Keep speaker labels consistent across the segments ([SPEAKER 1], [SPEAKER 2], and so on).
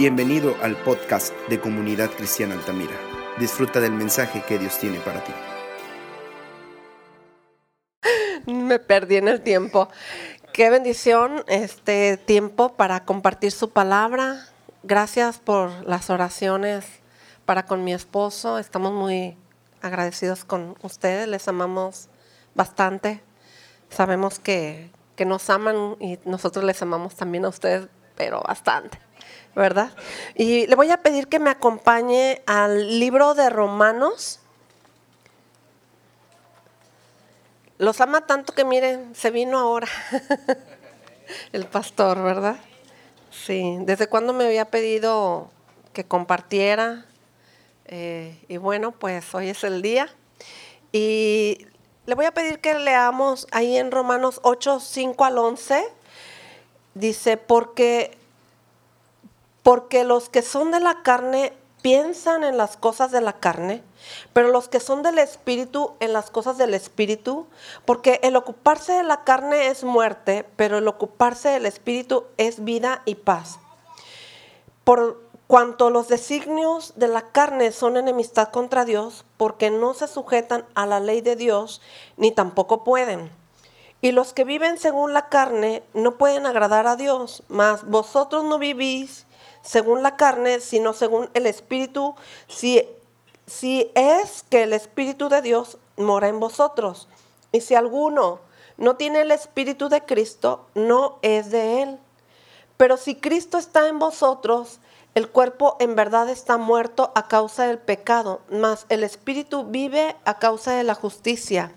[SPEAKER 1] Bienvenido al podcast de Comunidad Cristiana Altamira. Disfruta del mensaje que Dios tiene para ti.
[SPEAKER 2] Me perdí en el tiempo. Qué bendición este tiempo para compartir su palabra. Gracias por las oraciones para con mi esposo. Estamos muy agradecidos con ustedes. Les amamos bastante. Sabemos que, que nos aman y nosotros les amamos también a ustedes, pero bastante. ¿Verdad? Y le voy a pedir que me acompañe al libro de Romanos. Los ama tanto que miren, se vino ahora el pastor, ¿verdad? Sí, desde cuando me había pedido que compartiera. Eh, y bueno, pues hoy es el día. Y le voy a pedir que leamos ahí en Romanos 8, 5 al 11. Dice, porque porque los que son de la carne piensan en las cosas de la carne, pero los que son del espíritu en las cosas del espíritu, porque el ocuparse de la carne es muerte, pero el ocuparse del espíritu es vida y paz. Por cuanto los designios de la carne son enemistad contra Dios, porque no se sujetan a la ley de Dios, ni tampoco pueden. Y los que viven según la carne no pueden agradar a Dios, mas vosotros no vivís según la carne, sino según el Espíritu, si, si es que el Espíritu de Dios mora en vosotros. Y si alguno no tiene el Espíritu de Cristo, no es de él. Pero si Cristo está en vosotros, el cuerpo en verdad está muerto a causa del pecado, mas el Espíritu vive a causa de la justicia.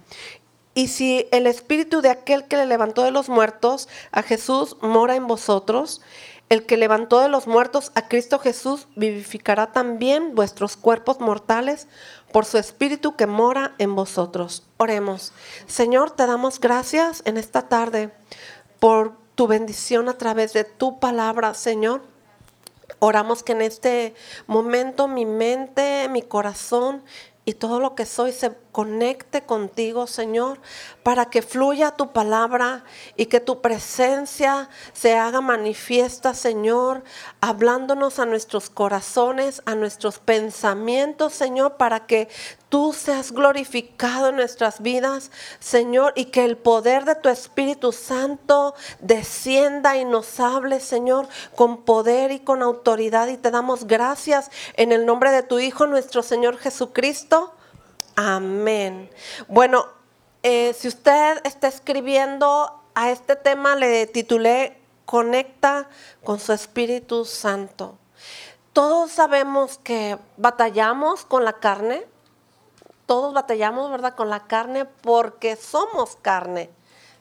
[SPEAKER 2] Y si el Espíritu de aquel que le levantó de los muertos, a Jesús, mora en vosotros, el que levantó de los muertos a Cristo Jesús vivificará también vuestros cuerpos mortales por su Espíritu que mora en vosotros. Oremos. Señor, te damos gracias en esta tarde por tu bendición a través de tu palabra, Señor. Oramos que en este momento mi mente, mi corazón y todo lo que soy se conecte contigo, Señor, para que fluya tu palabra y que tu presencia se haga manifiesta, Señor, hablándonos a nuestros corazones, a nuestros pensamientos, Señor, para que tú seas glorificado en nuestras vidas, Señor, y que el poder de tu Espíritu Santo descienda y nos hable, Señor, con poder y con autoridad. Y te damos gracias en el nombre de tu Hijo, nuestro Señor Jesucristo. Amén. Bueno, eh, si usted está escribiendo a este tema, le titulé Conecta con su Espíritu Santo. Todos sabemos que batallamos con la carne, todos batallamos, ¿verdad? Con la carne porque somos carne,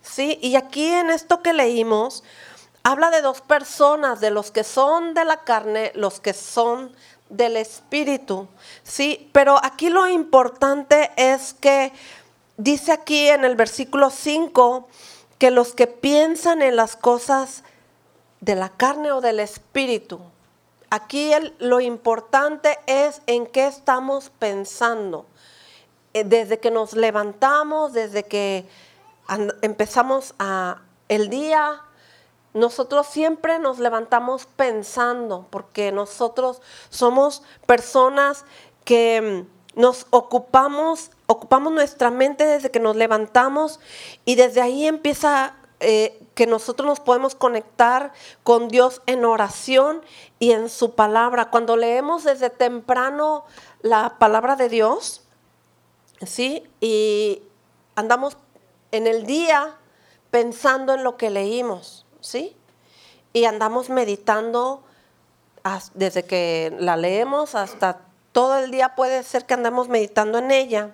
[SPEAKER 2] ¿sí? Y aquí en esto que leímos, habla de dos personas, de los que son de la carne, los que son del Espíritu. Sí, pero aquí lo importante es que dice aquí en el versículo 5 que los que piensan en las cosas de la carne o del Espíritu, aquí lo importante es en qué estamos pensando. Eh, desde que nos levantamos, desde que empezamos a, el día, nosotros siempre nos levantamos pensando, porque nosotros somos personas que mm, nos ocupamos, ocupamos nuestra mente desde que nos levantamos y desde ahí empieza eh, que nosotros nos podemos conectar con Dios en oración y en su palabra. Cuando leemos desde temprano la palabra de Dios, ¿sí? Y andamos en el día pensando en lo que leímos. ¿sí? Y andamos meditando desde que la leemos hasta todo el día puede ser que andamos meditando en ella,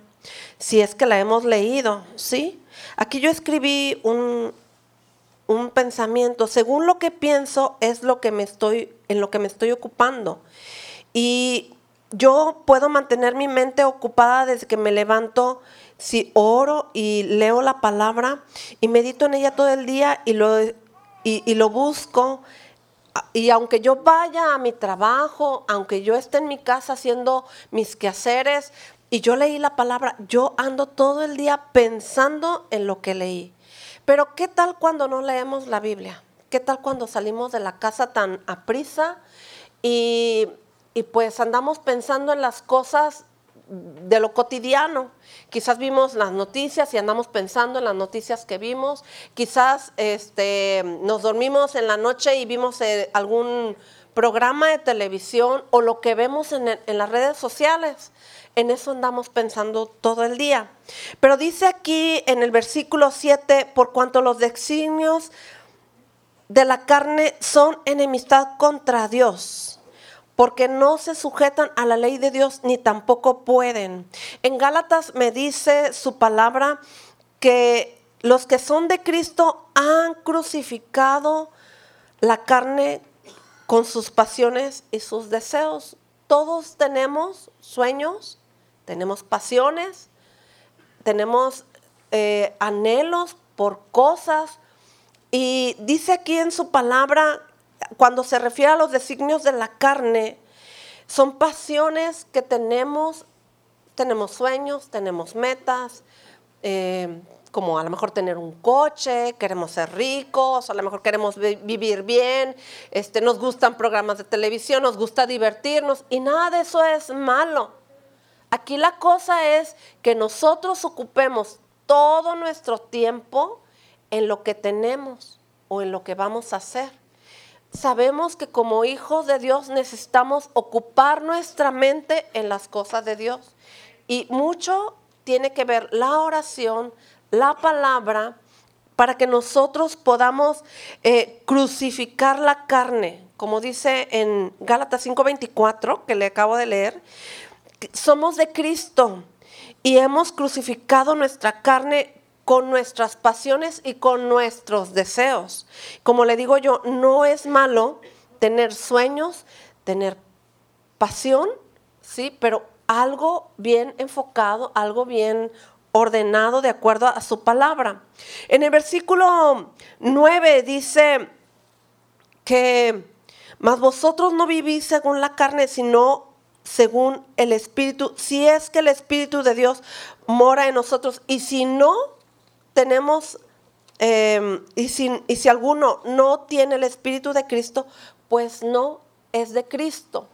[SPEAKER 2] si es que la hemos leído, ¿sí? Aquí yo escribí un, un pensamiento, según lo que pienso es lo que me estoy, en lo que me estoy ocupando. Y yo puedo mantener mi mente ocupada desde que me levanto, si oro y leo la palabra y medito en ella todo el día y lo y, lo busco. Y aunque yo vaya a mi trabajo, aunque yo esté en mi casa haciendo mis quehaceres y yo leí la palabra, yo ando todo el día pensando en lo que leí. Pero ¿qué tal cuando no leemos la Biblia? ¿Qué tal cuando salimos de la casa tan aprisa y, y pues andamos pensando en las cosas de lo cotidiano. Quizás vimos las noticias y andamos pensando en las noticias que vimos. Quizás este, nos dormimos en la noche y vimos eh, algún programa de televisión o lo que vemos en, en las redes sociales. En eso andamos pensando todo el día. Pero dice aquí en el versículo 7, por cuanto los designios de la carne son enemistad contra Dios porque no se sujetan a la ley de Dios ni tampoco pueden. En Gálatas me dice su palabra que los que son de Cristo han crucificado la carne con sus pasiones y sus deseos. Todos tenemos sueños, tenemos pasiones, tenemos eh, anhelos por cosas. Y dice aquí en su palabra cuando se refiere a los designios de la carne, son pasiones que tenemos, tenemos sueños, tenemos metas, eh, como a lo mejor tener un coche, queremos ser ricos, a lo mejor queremos vivir bien, este, nos gustan programas de televisión, nos gusta divertirnos y nada de eso es malo. Aquí la cosa es que nosotros ocupemos todo nuestro tiempo en lo que tenemos o en lo que vamos a hacer sabemos que como hijos de Dios necesitamos ocupar nuestra mente en las cosas de Dios. Y mucho tiene que ver la oración, la palabra, para que nosotros podamos eh, crucificar la carne, como dice en Gálatas 5:24, que le acabo de leer, somos de Cristo y hemos crucificado nuestra carne con nuestras pasiones y con nuestros deseos. Como le digo yo, no es malo tener sueños, tener pasión, sí, pero algo bien enfocado, algo bien ordenado de acuerdo a su palabra. En el versículo 9 dice que, mas vosotros no vivís según la carne, sino según el Espíritu, si es que el Espíritu de Dios mora en nosotros, y si no, tenemos, em, y, si, y si alguno no tiene el Espíritu de Cristo, pues no es de Cristo.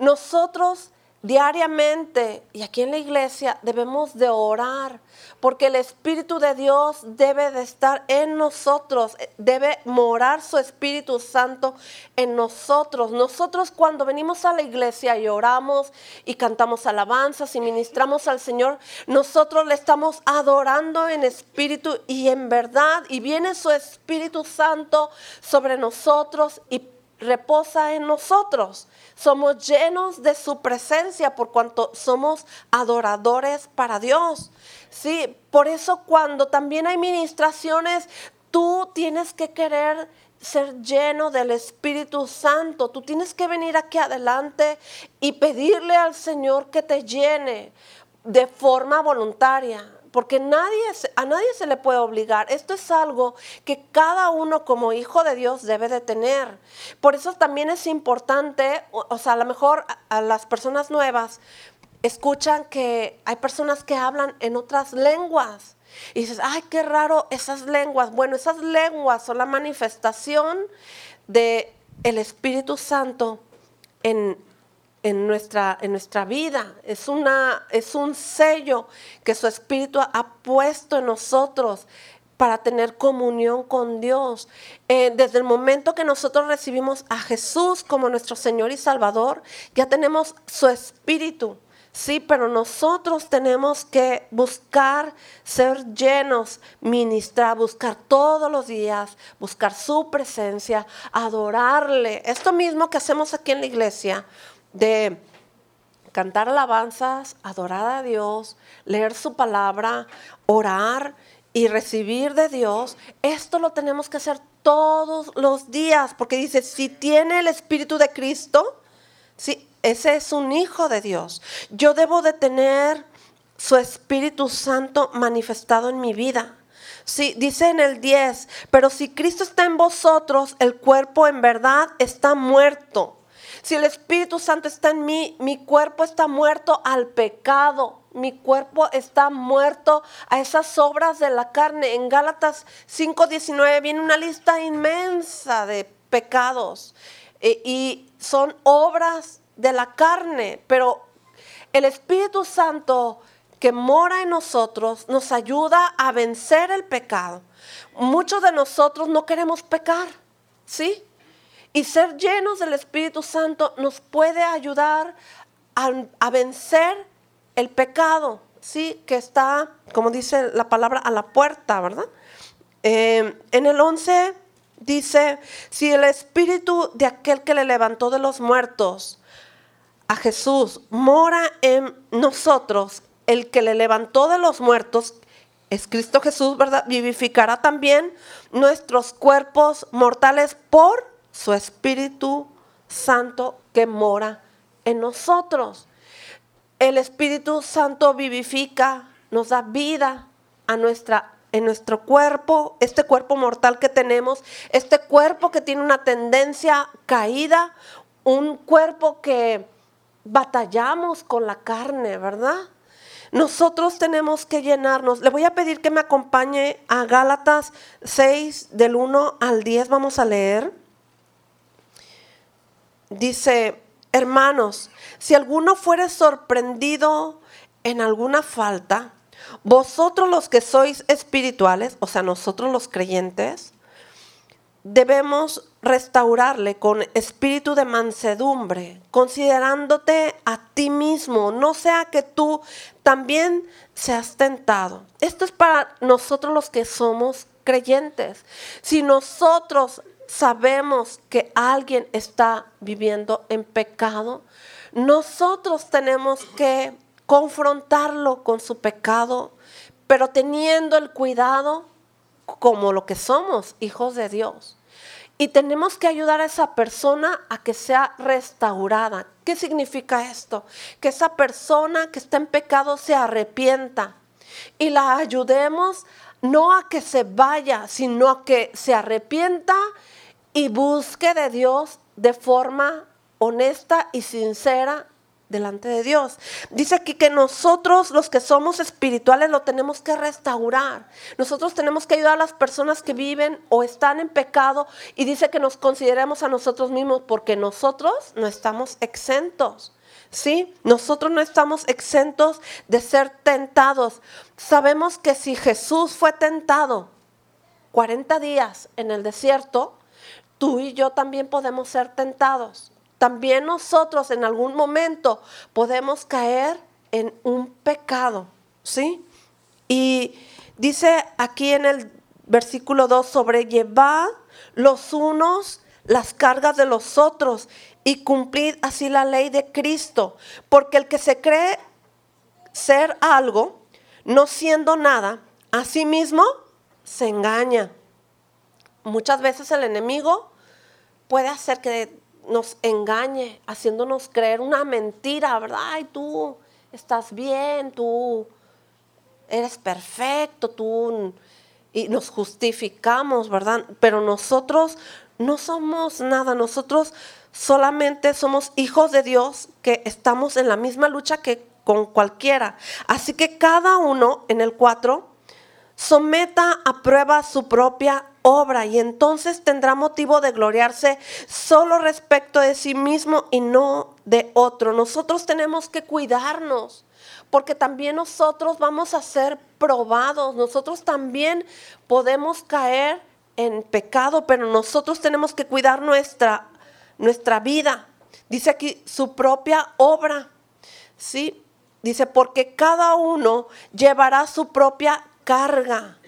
[SPEAKER 2] Nosotros diariamente y aquí en la iglesia debemos de orar porque el Espíritu de Dios debe de estar en nosotros, debe morar su Espíritu Santo en nosotros. Nosotros cuando venimos a la iglesia y oramos y cantamos alabanzas y ministramos al Señor, nosotros le estamos adorando en espíritu y en verdad y viene su Espíritu Santo sobre nosotros y reposa en nosotros. Somos llenos de su presencia por cuanto somos adoradores para Dios. Sí, por eso cuando también hay ministraciones, tú tienes que querer ser lleno del Espíritu Santo. Tú tienes que venir aquí adelante y pedirle al Señor que te llene de forma voluntaria porque a nadie se le puede obligar. Esto es algo que cada uno como hijo de Dios debe de tener. Por eso también es importante, o, sea, a lo mejor a, las personas nuevas escuchan que hay personas que hablan en otras lenguas. Y dices, ay, qué raro esas lenguas. Bueno, esas lenguas son la manifestación de el Espíritu Santo en, en nuestra, en nuestra vida. Es, una, es un sello que su Espíritu ha puesto en nosotros para tener comunión con Dios. Eh, desde el momento que nosotros recibimos a Jesús como nuestro Señor y Salvador, ya tenemos su Espíritu. Sí, pero nosotros tenemos que buscar ser llenos, ministrar, buscar todos los días, buscar su presencia, adorarle. Esto mismo que hacemos aquí en la iglesia, de cantar alabanzas, adorar a Dios, leer su palabra, orar y recibir de Dios, esto lo tenemos que hacer todos los días, porque dice, si tiene el Espíritu de Cristo, si ese es un hijo de Dios. Yo debo de tener su Espíritu Santo manifestado en mi vida. Sí, dice en el 10, pero si Cristo está en vosotros, el cuerpo en verdad está muerto si el Espíritu Santo está en mí, mi cuerpo está muerto al pecado. Mi cuerpo está muerto a esas obras de la carne. En Gálatas 5:19 viene una lista inmensa de pecados. eh, y son obras de la carne, pero el Espíritu Santo que mora en nosotros nos ayuda a vencer el pecado. Muchos de nosotros no queremos pecar, ¿sí? Y ser llenos del Espíritu Santo nos puede ayudar a, vencer el pecado, ¿sí? Que está, como dice la palabra, a la puerta, ¿verdad? Eh, en el 11 dice, si el Espíritu de aquel que le levantó de los muertos, a Jesús, mora en nosotros, el que le levantó de los muertos, es Cristo Jesús, ¿verdad? Vivificará también nuestros cuerpos mortales por su Espíritu Santo que mora en nosotros. El Espíritu Santo vivifica, nos da vida a nuestra en nuestro cuerpo, este cuerpo mortal que tenemos, este cuerpo que tiene una tendencia caída, un cuerpo que batallamos con la carne, ¿verdad? Nosotros tenemos que llenarnos. Le voy a pedir que me acompañe a Gálatas 6 del 1 al 10. Vamos a leer. Dice, hermanos, si alguno fuere sorprendido en alguna falta, vosotros los que sois espirituales, o sea, nosotros los creyentes, debemos restaurarle con espíritu de mansedumbre, considerándote a ti mismo, no sea que tú también seas tentado. Esto es para nosotros los que somos creyentes. Si nosotros sabemos que alguien está viviendo en pecado, nosotros tenemos que confrontarlo con su pecado, pero teniendo el cuidado como lo que somos, hijos de Dios. Y tenemos que ayudar a esa persona a que sea restaurada. ¿Qué significa esto? Que esa persona que está en pecado se arrepienta y la ayudemos no a que se vaya, sino a que se arrepienta y busque de Dios de forma honesta y sincera delante de Dios. Dice aquí que nosotros los que somos espirituales lo tenemos que restaurar. Nosotros tenemos que ayudar a las personas que viven o están en pecado y dice que nos consideremos a nosotros mismos porque nosotros no estamos exentos. ¿Sí? Nosotros no estamos exentos de ser tentados. Sabemos que si Jesús fue tentado 40 días en el desierto, tú y yo también podemos ser tentados también nosotros en algún momento podemos caer en un pecado, ¿sí? Y dice aquí en el versículo 2, sobrellevad los unos las cargas de los otros y cumplid así la ley de Cristo, porque el que se cree ser algo, no siendo nada, a sí mismo se engaña. Muchas veces el enemigo puede hacer que nos engañe, haciéndonos creer una mentira, ¿verdad? Ay, tú estás bien, tú eres perfecto, tú... Y nos justificamos, ¿verdad? Pero nosotros no somos nada, nosotros solamente somos hijos de Dios que estamos en la misma lucha que con cualquiera. Así que cada uno en el 4 someta a prueba su propia obra y entonces tendrá motivo de gloriarse solo respecto de sí mismo y no de otro. Nosotros tenemos que cuidarnos porque también nosotros vamos a ser probados, nosotros también podemos caer en pecado, pero nosotros tenemos que cuidar nuestra, nuestra vida. Dice aquí su propia obra. ¿Sí? Dice, porque cada uno llevará su propia carga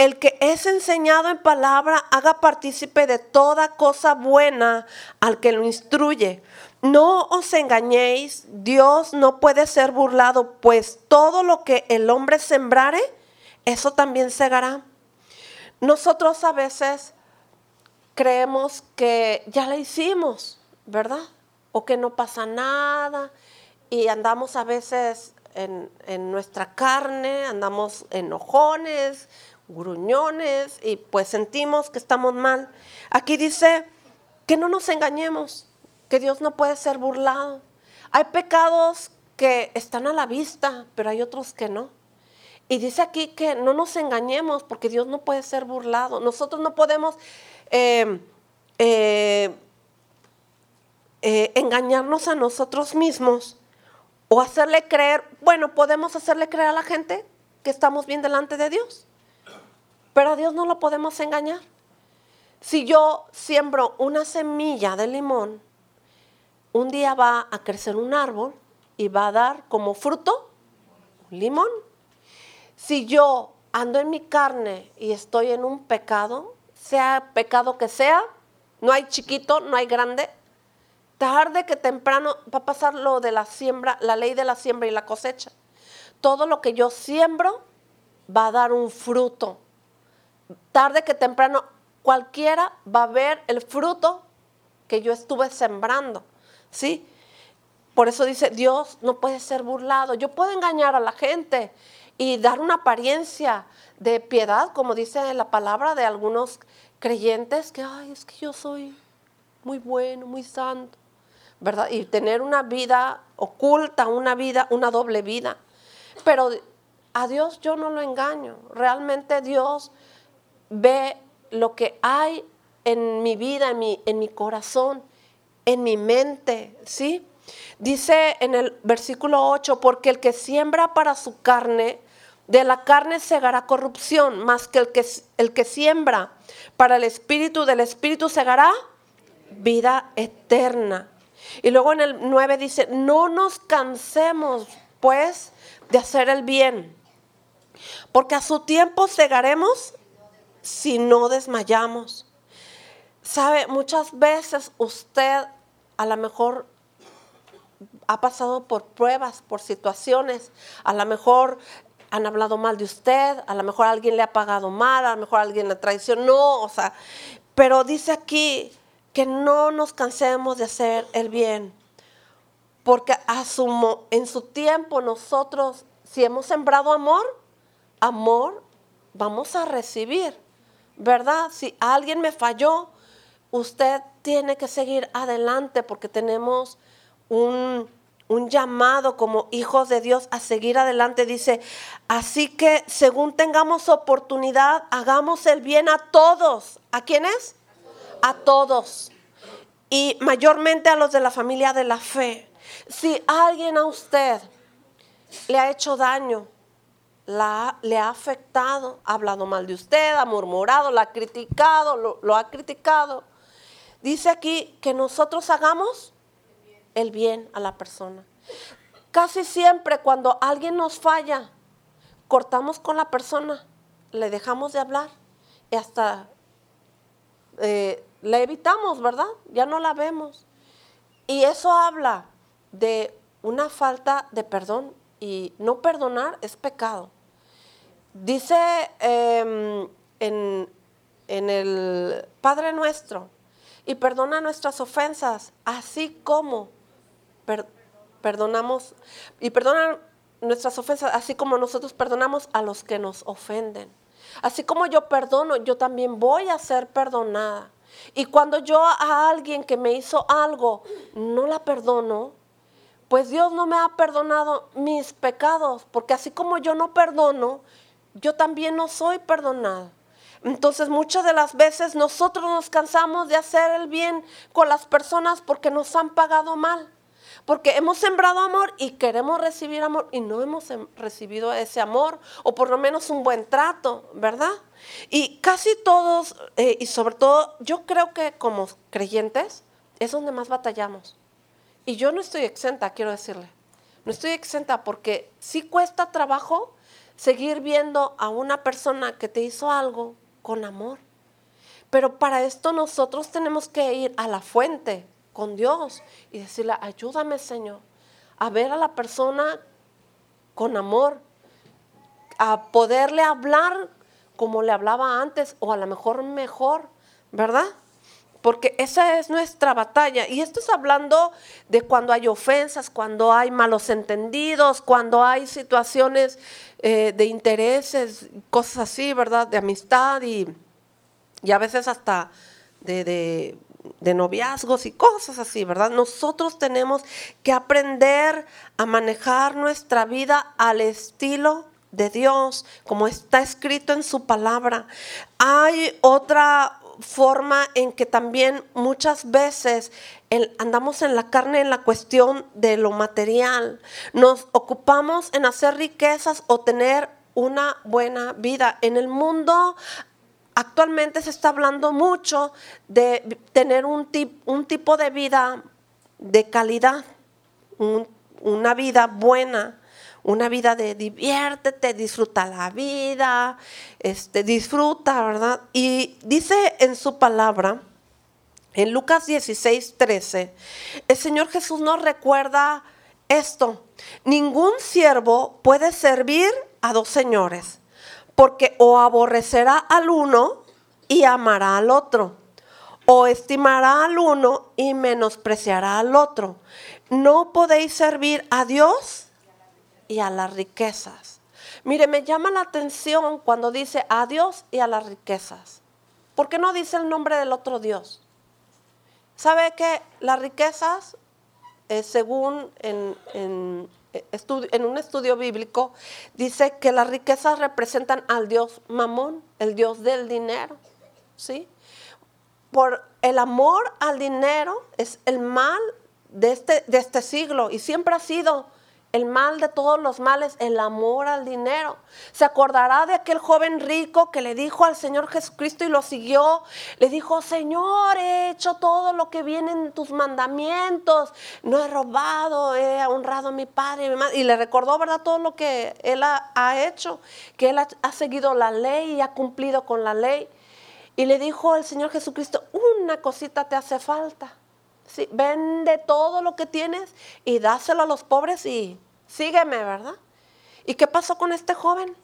[SPEAKER 2] el que es enseñado en palabra haga partícipe de toda cosa buena al que lo instruye. No os engañéis, Dios no puede ser burlado, pues todo lo que el hombre sembrare, eso también segará. Nosotros a veces creemos que ya la hicimos, ¿verdad? O que no pasa nada y andamos a veces en, nuestra carne, andamos enojones, gruñones y pues sentimos que estamos mal. Aquí dice que no nos engañemos, que Dios no puede ser burlado. Hay pecados que están a la vista, pero hay otros que no. Y dice aquí que no nos engañemos porque Dios no puede ser burlado. Nosotros no podemos eh, eh, eh, engañarnos a nosotros mismos o hacerle creer, bueno, podemos hacerle creer a la gente que estamos bien delante de Dios, pero a Dios no lo podemos engañar. Si yo siembro una semilla de limón, un día va a crecer un árbol y va a dar como fruto un limón. Si yo ando en mi carne y estoy en un pecado, sea pecado que sea, no hay chiquito, no hay grande, tarde que temprano va a pasar lo de la siembra, la ley de la siembra y la cosecha. Todo lo que yo siembro va a dar un fruto. Tarde que temprano cualquiera va a ver el fruto que yo estuve sembrando, ¿sí? Por eso dice, Dios no puede ser burlado. Yo puedo engañar a la gente y dar una apariencia de piedad, como dice la palabra de algunos creyentes, que, ay, es que yo soy muy bueno, muy santo, ¿verdad? Y tener una vida oculta, una vida, una doble vida. Pero a Dios yo no lo engaño. Realmente Dios ve lo que hay en mi vida, en mi, en mi corazón, en mi mente, ¿sí? Dice en el versículo 8, porque el que siembra para su carne, de la carne segará corrupción, más que el que, el que siembra para el espíritu, del espíritu segará vida eterna. Y luego en el 9 dice, no nos cansemos pues de hacer el bien, porque a su tiempo segaremos si no desmayamos. Sabe, muchas veces usted a lo mejor ha pasado por pruebas, por situaciones, a lo mejor han hablado mal de usted, a lo mejor alguien le ha pagado mal, a lo mejor alguien le traicionó, o sea, pero dice aquí que no nos cansemos de hacer el bien, porque asumo, en su tiempo nosotros, si hemos sembrado amor, amor vamos a recibir. ¿verdad? Si alguien me falló, usted tiene que seguir adelante porque tenemos un, llamado como hijos de Dios a seguir adelante. Dice, así que según tengamos oportunidad, hagamos el bien a todos. ¿A quiénes? A todos. Y mayormente a los de la familia de la fe. Si alguien a usted le ha hecho daño, le ha afectado, ha hablado mal de usted, ha murmurado, la ha criticado, lo, ha criticado. Dice aquí que nosotros hagamos el bien a la persona. Casi siempre cuando alguien nos falla, cortamos con la persona, le dejamos de hablar y hasta eh, la evitamos, ¿verdad? Ya no la vemos. Y eso habla de una falta de perdón y no perdonar es pecado. Dice em, en, el Padre nuestro, y perdona nuestras ofensas, así como perdonamos, y perdona nuestras ofensas, así como nosotros perdonamos a los que nos ofenden. Así como yo perdono, yo también voy a ser perdonada. Y cuando yo a alguien que me hizo algo no la perdono, pues Dios no me ha perdonado mis pecados, porque así como yo no perdono, yo también no soy perdonado. Entonces muchas de las veces nosotros nos cansamos de hacer el bien con las personas porque nos han pagado mal. Porque hemos sembrado amor y queremos recibir amor y no hemos em, recibido ese amor o por lo menos un buen trato, ¿verdad? Y casi todos, eh, y sobre todo yo creo que como creyentes, es donde más batallamos. Y yo no estoy exenta, quiero decirle. No estoy exenta porque sí cuesta trabajo seguir viendo a una persona que te hizo algo con amor. Pero para esto nosotros tenemos que ir a la fuente con Dios y decirle, ayúdame Señor, a ver a la persona con amor, a poderle hablar como le hablaba antes o a lo mejor mejor, ¿verdad? porque esa es nuestra batalla. Y esto es hablando de cuando hay ofensas, cuando hay malos entendidos, cuando hay situaciones eh, de intereses, cosas así, ¿verdad? De amistad y, a veces hasta de noviazgos y cosas así, ¿verdad? Nosotros tenemos que aprender a manejar nuestra vida al estilo de Dios, como está escrito en su palabra. Hay otra forma en que también muchas veces andamos en la carne en la cuestión de lo material. Nos ocupamos en hacer riquezas o tener una buena vida. En el mundo actualmente se está hablando mucho de tener un, un tipo de vida de calidad, una vida buena una vida de diviértete, disfruta la vida, este, disfruta, ¿verdad? Y dice en su palabra, en Lucas 16, 13, el Señor Jesús nos recuerda esto. Ningún siervo puede servir a dos señores, porque o aborrecerá al uno y amará al otro, o estimará al uno y menospreciará al otro. No podéis servir a Dios y a las riquezas. Mire, me llama la atención cuando dice a Dios y a las riquezas. ¿Por qué no dice el nombre del otro Dios? ¿Sabe que las riquezas, eh, según en, en, en un estudio bíblico, dice que las riquezas representan al Dios Mamón, el Dios del dinero? ¿Sí? Por el amor al dinero es el mal de este, de este siglo y siempre ha sido el mal de todos los males, el amor al dinero. Se acordará de aquel joven rico que le dijo al Señor Jesucristo y lo siguió. Le dijo, Señor, he hecho todo lo que viene en tus mandamientos. No he robado, he honrado a mi padre y mi madre. Y le recordó, ¿verdad? Todo lo que él ha, hecho, que él ha, ha seguido la ley y ha cumplido con la ley. Y le dijo al Señor Jesucristo, una cosita te hace falta vende todo lo que tienes y dáselo a los pobres y sígueme, ¿verdad? ¿Y qué pasó con este joven?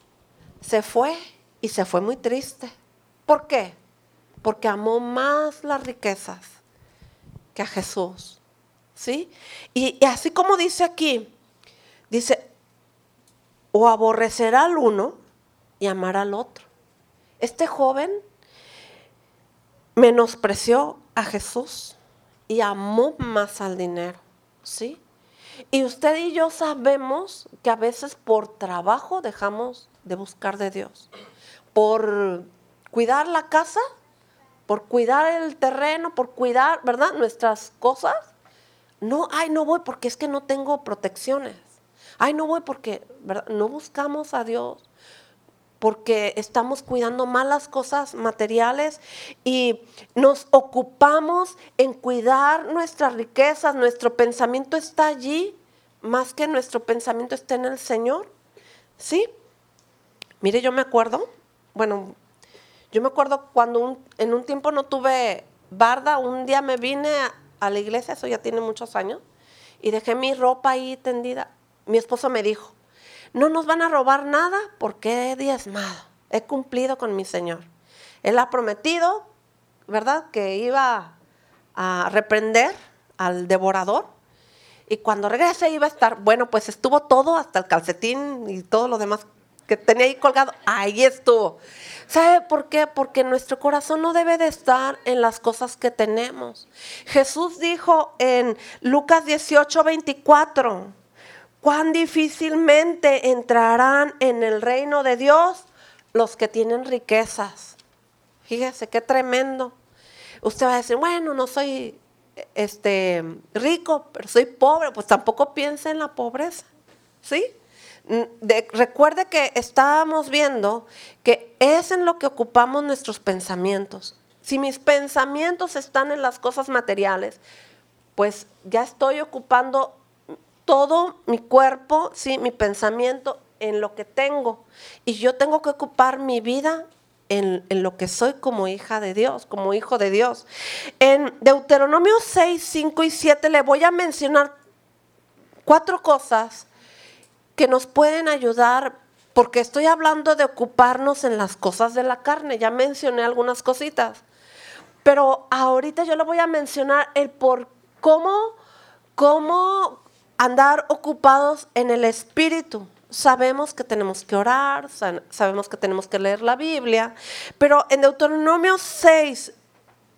[SPEAKER 2] Se fue y se fue muy triste. ¿Por qué? Porque amó más las riquezas que a Jesús. ¿Sí? Y, y así como dice aquí, dice, o aborrecerá al uno y amará al otro. Este joven menospreció a Jesús y amó más al dinero, ¿sí? Y usted y yo sabemos que a veces por trabajo dejamos de buscar de Dios. Por cuidar la casa, por cuidar el terreno, por cuidar, ¿verdad? Nuestras cosas. No, ay, no voy porque es que no tengo protecciones. Ay, no voy porque ¿verdad? no buscamos a Dios porque estamos cuidando malas cosas materiales y nos ocupamos en cuidar nuestras riquezas, nuestro pensamiento está allí, más que nuestro pensamiento está en el Señor. ¿Sí? Mire, yo me acuerdo, bueno, yo me acuerdo cuando en un tiempo no tuve barda, un día me vine a, a la iglesia, eso ya tiene muchos años, y dejé mi ropa ahí tendida. Mi esposo me dijo, no nos van a robar nada porque he diezmado, he cumplido con mi Señor. Él ha prometido, ¿verdad?, que iba a reprender al devorador y cuando regrese iba a estar, bueno, pues estuvo todo, hasta el calcetín y todo lo demás que tenía ahí colgado, ahí estuvo. ¿Sabe por qué? Porque nuestro corazón no debe de estar en las cosas que tenemos. Jesús dijo en Lucas 18, 24, cuán difícilmente entrarán en el reino de Dios los que tienen riquezas. Fíjese qué tremendo. Usted va a decir, bueno, no soy este rico, pero soy pobre, pues tampoco piense en la pobreza. ¿Sí? recuerde que estábamos viendo que es en lo que ocupamos nuestros pensamientos. Si mis pensamientos están en las cosas materiales, pues ya estoy ocupando todo mi cuerpo, sí, mi pensamiento en lo que tengo. Y yo tengo que ocupar mi vida en, lo que soy como hija de Dios, como hijo de Dios. En Deuteronomio 6, 5 y 7 le voy a mencionar cuatro cosas que nos pueden ayudar, porque estoy hablando de ocuparnos en las cosas de la carne. Ya mencioné algunas cositas. Pero ahorita yo le voy a mencionar el por cómo, cómo andar ocupados en el Espíritu. Sabemos que tenemos que orar, sabemos que tenemos que leer la Biblia, pero en Deuteronomio 6,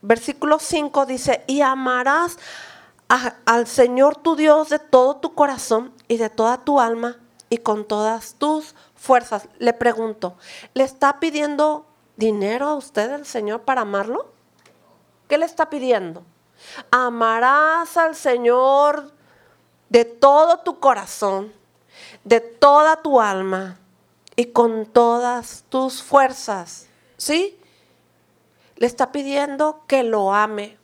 [SPEAKER 2] versículo 5 dice, y amarás al Señor tu Dios de todo tu corazón y de toda tu alma y con todas tus fuerzas. Le pregunto, ¿le está pidiendo dinero a usted el Señor para amarlo? ¿Qué le está pidiendo? Amarás al Señor de todo tu corazón, de toda tu alma y con todas tus fuerzas. ¿Sí? Le está pidiendo que lo ame.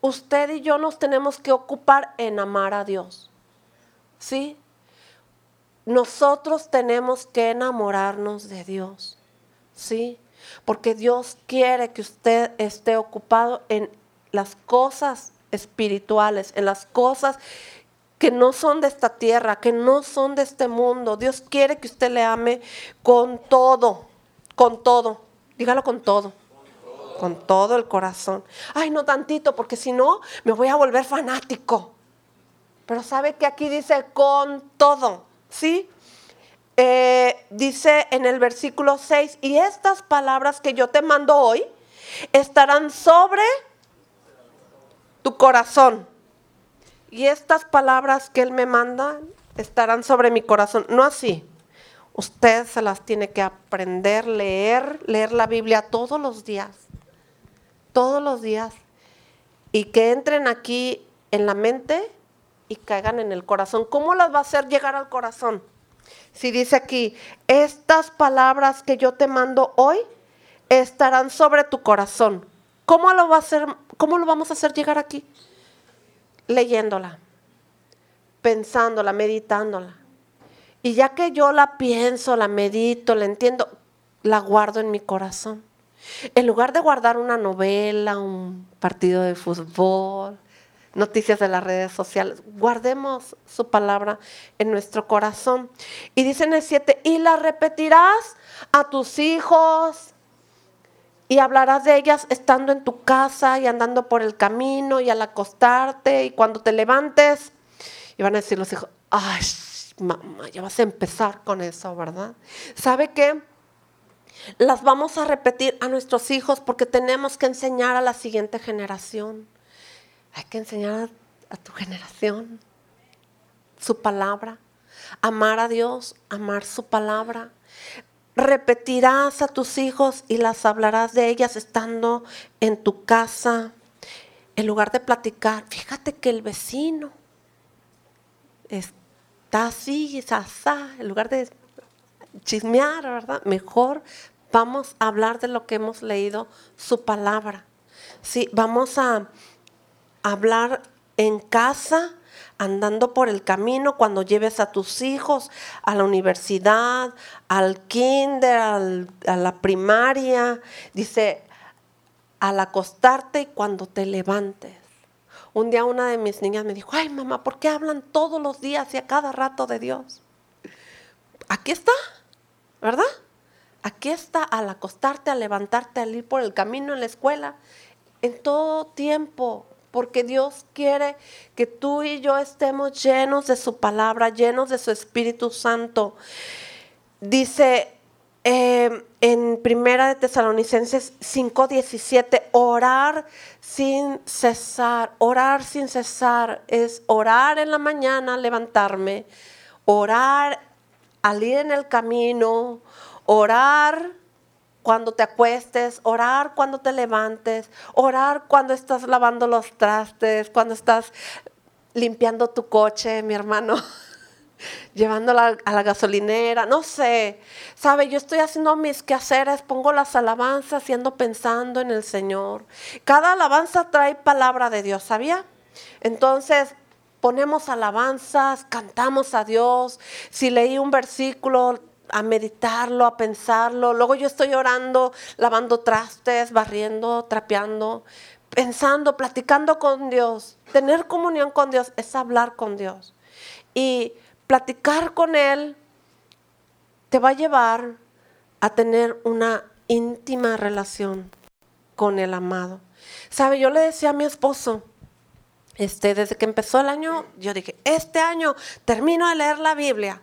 [SPEAKER 2] Usted y yo nos tenemos que ocupar en amar a Dios. ¿Sí? Nosotros tenemos que enamorarnos de Dios. ¿Sí? Porque Dios quiere que usted esté ocupado en las cosas espirituales, en las cosas que no son de esta tierra, que no son de este mundo. Dios quiere que usted le ame con todo, con todo. Dígalo con todo. Con todo el corazón. Ay, no tantito, porque si no, me voy a volver fanático. Pero sabe que aquí dice con todo, ¿sí? Eh, dice en el versículo 6, y estas palabras que yo te mando hoy estarán sobre tu corazón. Y estas palabras que Él me manda estarán sobre mi corazón. No así. Usted se las tiene que aprender, leer, leer la Biblia todos los días. Todos los días. Y que entren aquí en la mente y caigan en el corazón. ¿Cómo las va a hacer llegar al corazón? Si dice aquí, estas palabras que yo te mando hoy estarán sobre tu corazón. ¿Cómo lo, va a hacer, cómo lo vamos a hacer llegar aquí? Leyéndola, pensándola, meditándola. Y ya que yo la pienso, la medito, la entiendo, la guardo en mi corazón. En lugar de guardar una novela, un partido de fútbol, noticias de las redes sociales, guardemos su palabra en nuestro corazón. Y dice en el 7, y la repetirás a tus hijos y hablarás de ellas estando en tu casa y andando por el camino y al acostarte y cuando te levantes. Y van a decir los hijos, ay, mamá, ya vas a empezar con eso, ¿verdad? ¿Sabe qué? Las vamos a repetir a nuestros hijos porque tenemos que enseñar a la siguiente generación. Hay que enseñar a, tu generación su palabra, amar a Dios, amar su palabra repetirás a tus hijos y las hablarás de ellas estando en tu casa. En lugar de platicar, fíjate que el vecino está así, asá, en lugar de chismear, ¿verdad? Mejor vamos a hablar de lo que hemos leído, su palabra. Sí, vamos a hablar en casa andando por el camino, cuando lleves a tus hijos a la universidad, al kinder, a la primaria, dice, al acostarte y cuando te levantes. Un día una de mis niñas me dijo, ay mamá, ¿por qué hablan todos los días y a cada rato de Dios? Aquí está, ¿verdad? Aquí está al acostarte, al levantarte, al ir por el camino en la escuela, en todo tiempo porque Dios quiere que tú y yo estemos llenos de su palabra, llenos de su Espíritu Santo. Dice em, en Primera de Tesalonicenses 5:17, orar sin cesar, orar sin cesar es orar en la mañana, levantarme, orar al ir en el camino, orar cuando te acuestes, orar cuando te levantes, orar cuando estás lavando los trastes, cuando estás limpiando tu coche, mi hermano, llevándola a la gasolinera, no sé. Sabe, yo estoy haciendo mis quehaceres, pongo las alabanzas y ando pensando en el Señor. Cada alabanza trae palabra de Dios, ¿sabía? Entonces, ponemos alabanzas, cantamos a Dios. Si leí un versículo, a meditarlo, a pensarlo. Luego yo estoy orando, lavando trastes, barriendo, trapeando, pensando, platicando con Dios. Tener comunión con Dios es hablar con Dios. Y platicar con Él te va a llevar a tener una íntima relación con el amado. ¿Sabe? Yo le decía a mi esposo, este, desde que empezó el año, yo dije, este año termino de leer la Biblia.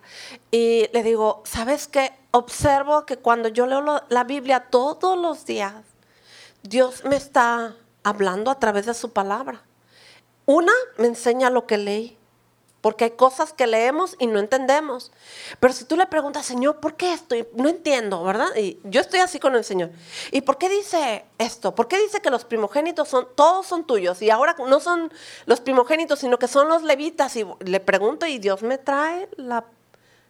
[SPEAKER 2] Y le digo, ¿sabes qué? Observo que cuando yo leo la Biblia todos los días, Dios me está hablando a través de su palabra. Una, me enseña lo que leí. Porque hay cosas que leemos y no entendemos. Pero si tú le preguntas, Señor, ¿por qué esto? No entiendo, ¿verdad? Y yo estoy así con el Señor. ¿Y por qué dice esto? ¿Por qué dice que los primogénitos son, todos son tuyos? Y ahora no son los primogénitos, sino que son los levitas. Y le pregunto y Dios me trae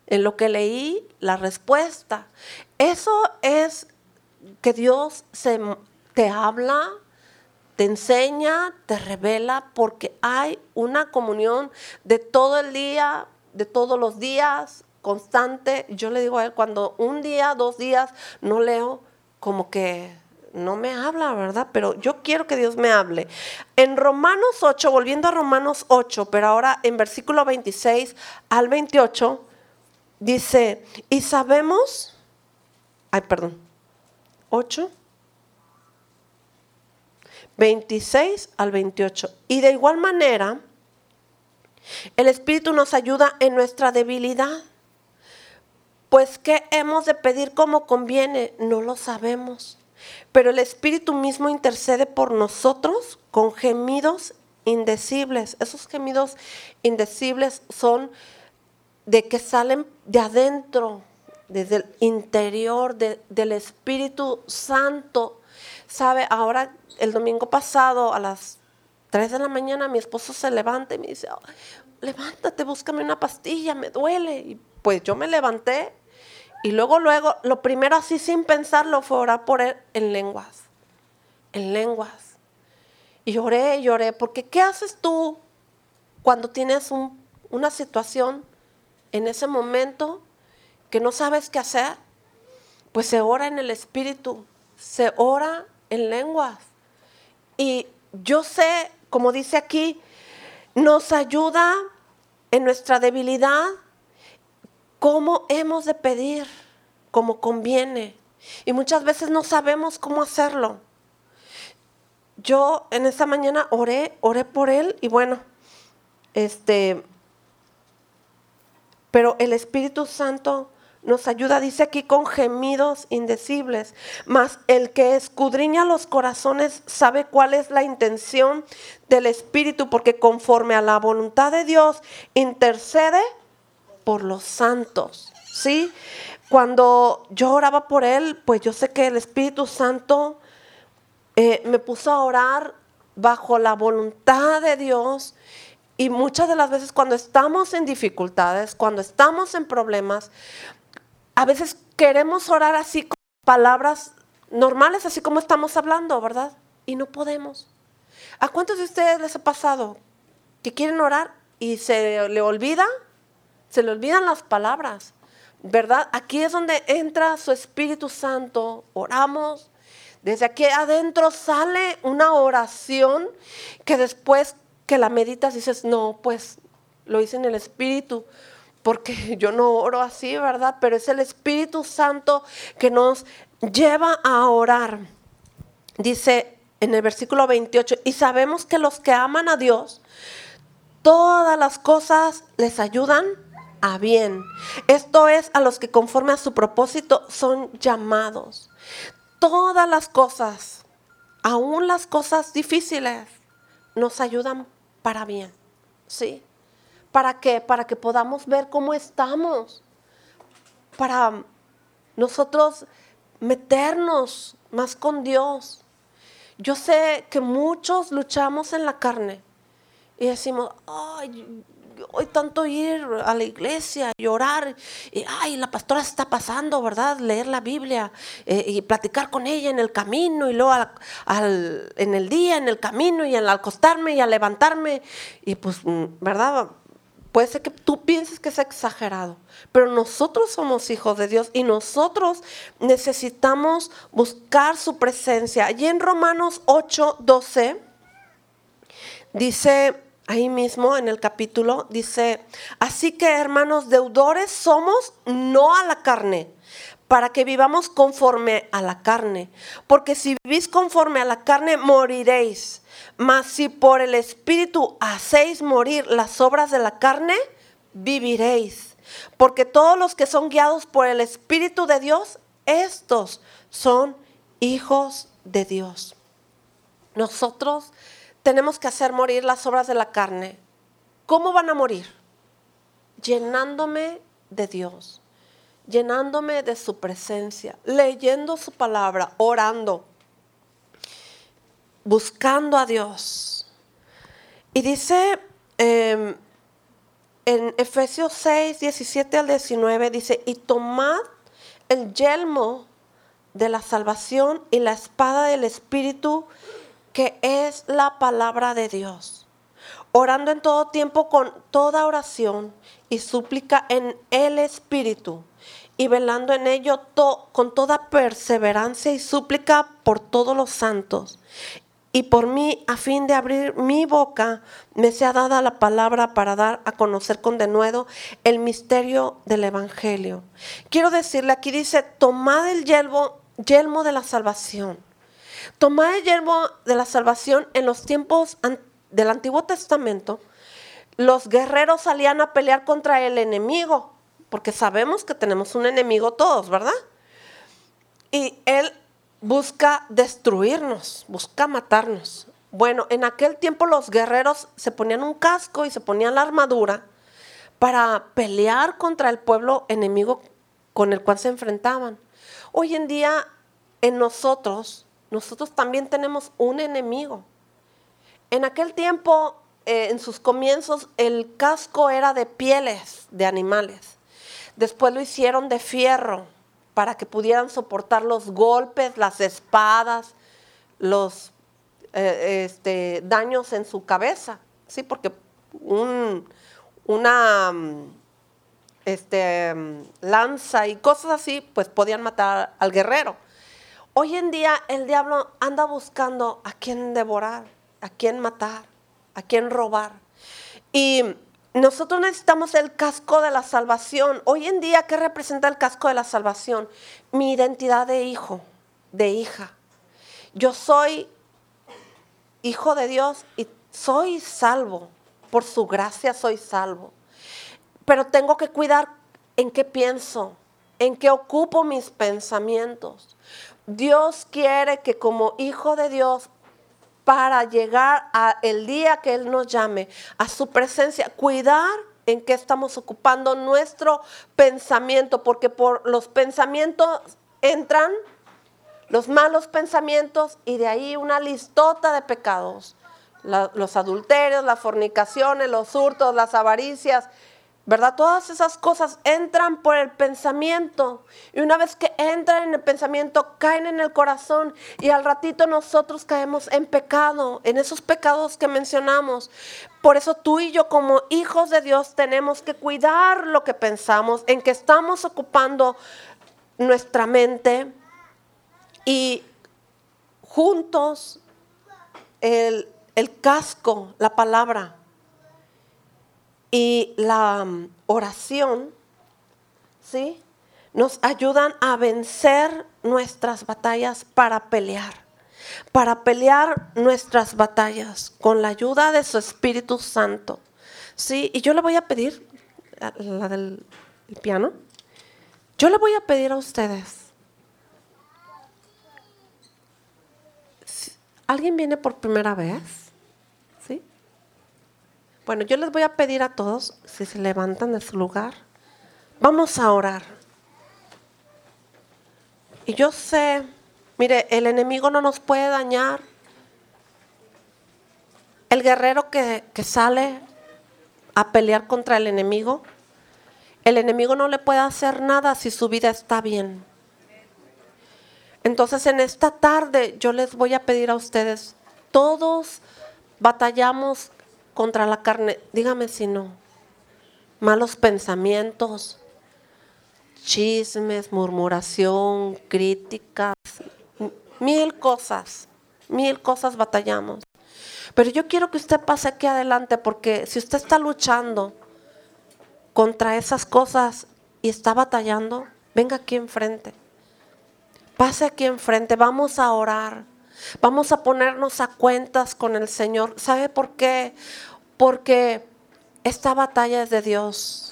[SPEAKER 2] en lo que leí la respuesta. Eso es que Dios se, te habla te enseña, te revela, porque hay una comunión de todo el día, de todos los días, constante. Yo le digo a él, cuando un día, dos días no leo, como que no me habla, ¿verdad? Pero yo quiero que Dios me hable. En Romanos 8, volviendo a Romanos 8, pero ahora en versículo 26 al 28, dice, y sabemos, ay, perdón, 8. 26 al 28. Y de igual manera, el Espíritu nos ayuda en nuestra debilidad. Pues ¿qué hemos de pedir como conviene? No lo sabemos. Pero el Espíritu mismo intercede por nosotros con gemidos indecibles. Esos gemidos indecibles son de que salen de adentro, desde el interior del Espíritu Santo. ¿Sabe? Ahora el domingo pasado a las 3 de la mañana mi esposo se levanta y me dice, levántate, búscame una pastilla, me duele. Y pues yo me levanté y luego, luego, lo primero así sin pensarlo fue orar por él en lenguas, en lenguas. Y lloré, lloré, porque ¿qué haces tú cuando tienes una situación en ese momento que no sabes qué hacer? Pues se ora en el Espíritu, se ora en lenguas. Y yo sé, como dice aquí, nos ayuda en nuestra debilidad cómo hemos de pedir, como conviene. Y muchas veces no sabemos cómo hacerlo. Yo en esta mañana oré, oré por él y bueno, este, pero el Espíritu Santo nos ayuda, dice aquí, con gemidos indecibles. Mas el que escudriña los corazones sabe cuál es la intención del Espíritu, porque conforme a la voluntad de Dios intercede por los santos. ¿Sí? Cuando yo oraba por él, pues yo sé que el Espíritu Santo eh, me puso a orar bajo la voluntad de Dios. Y muchas de las veces cuando estamos en dificultades, cuando estamos en problemas, a veces queremos orar así con palabras normales, así como estamos hablando, ¿verdad? Y no podemos. ¿A cuántos de ustedes les ha pasado que quieren orar y se le olvida? Se le olvidan las palabras, ¿verdad? Aquí es donde entra su Espíritu Santo, oramos. Desde aquí adentro sale una oración que después que la meditas dices, no, pues lo hice en el Espíritu porque yo no oro así, ¿verdad? Pero es el Espíritu Santo que nos lleva a orar. Dice en el versículo 28, y sabemos que los que aman a Dios, todas las cosas les ayudan a bien. Esto es a los que conforme a su propósito son llamados. Todas las cosas, aún las cosas difíciles, nos ayudan para bien. ¿Sí? ¿Para qué? Para que podamos ver cómo estamos. Para nosotros meternos más con Dios. Yo sé que muchos luchamos en la carne y decimos, ay, hoy tanto ir a la iglesia y orar, y ay, la pastora se está pasando, ¿verdad? Leer la Biblia eh, y platicar con ella en el camino y luego en el día, en el camino y al acostarme y al levantarme. Y pues, mm, ¿verdad? Puede ser que tú pienses que es exagerado, pero nosotros somos hijos de Dios y nosotros necesitamos buscar su presencia. Y en Romanos 8, 12 dice ahí mismo en el capítulo, dice, así que hermanos deudores somos no a la carne, para que vivamos conforme a la carne, porque si vivís conforme a la carne moriréis. Mas si por el Espíritu hacéis morir las obras de la carne, viviréis. Porque todos los que son guiados por el Espíritu de Dios, estos son hijos de Dios. Nosotros tenemos que hacer morir las obras de la carne. ¿Cómo van a morir? llenándome de Dios, llenándome de su presencia, leyendo su palabra, orando, buscando a Dios. Y dice em, en Efesios 6, 17 al 19, dice, y tomad el yelmo de la salvación y la espada del Espíritu, que es la palabra de Dios, orando en todo tiempo con toda oración y súplica en el Espíritu, y velando en ello con toda perseverancia y súplica por todos los santos y por mí, a fin de abrir mi boca, me sea dada la palabra para dar a conocer con denuedo el misterio del Evangelio. Quiero decirle, aquí dice, tomad el yelmo, yelmo de la salvación. Tomad el yelmo de la salvación en los tiempos del Antiguo Testamento. Los guerreros salían a pelear contra el enemigo, porque sabemos que tenemos un enemigo todos, ¿verdad? Y él busca destruirnos, busca matarnos. Bueno, en aquel tiempo los guerreros se ponían un casco y se ponían la armadura para pelear contra el pueblo enemigo con el cual se enfrentaban. Hoy en día en nosotros, nosotros también tenemos un enemigo. En aquel tiempo, eh, en sus comienzos, el casco era de pieles de animales. Después lo hicieron de fierro para que pudieran soportar los golpes, las espadas, los eh, este, daños en su cabeza, ¿sí? Porque una este, lanza y cosas así, pues podían matar al guerrero. Hoy en día el diablo anda buscando a quién devorar, a quién matar, a quién robar. Y nosotros necesitamos el casco de la salvación. Hoy en día, ¿qué representa el casco de la salvación? Mi identidad de hijo, de hija. Yo soy hijo de Dios y soy salvo. Por su gracia soy salvo. Pero tengo que cuidar en qué pienso, en qué ocupo mis pensamientos. Dios quiere que como hijo de Dios para llegar a el día que Él nos llame a su presencia, cuidar en qué estamos ocupando nuestro pensamiento, porque por los pensamientos entran los malos pensamientos y de ahí una listota de pecados. los adulterios, las fornicaciones, los hurtos, las avaricias, ¿verdad? Todas esas cosas entran por el pensamiento. Y una vez que entran en el pensamiento, caen en el corazón. Y al ratito nosotros caemos en pecado, en esos pecados que mencionamos. Por eso tú y yo como hijos de Dios tenemos que cuidar lo que pensamos, en que estamos ocupando nuestra mente. Y juntos el, el casco, la palabra y la mm, oración, ¿sí? Nos ayudan a vencer nuestras batallas para pelear, para pelear nuestras batallas con la ayuda de su Espíritu Santo. ¿Sí? Y yo le voy a pedir, la del piano, yo le voy a pedir a ustedes, ¿alguien viene por primera vez? Bueno, yo les voy a pedir a todos, si se levantan de su lugar, vamos a orar. Y yo sé, mire, el enemigo no nos puede dañar. El guerrero que, que sale a pelear contra el enemigo, el enemigo no le puede hacer nada si su vida está bien. Entonces en esta tarde yo les voy a pedir a ustedes, todos batallamos contra la carne, dígame si no. Malos pensamientos, chismes, murmuración, críticas, mil cosas, mil cosas batallamos. Pero yo quiero que usted pase aquí adelante porque si usted está luchando contra esas cosas y está batallando, venga aquí enfrente. Pase aquí enfrente, vamos a orar. Vamos a ponernos a cuentas con el Señor. ¿Sabe por qué? Porque esta batalla es de Dios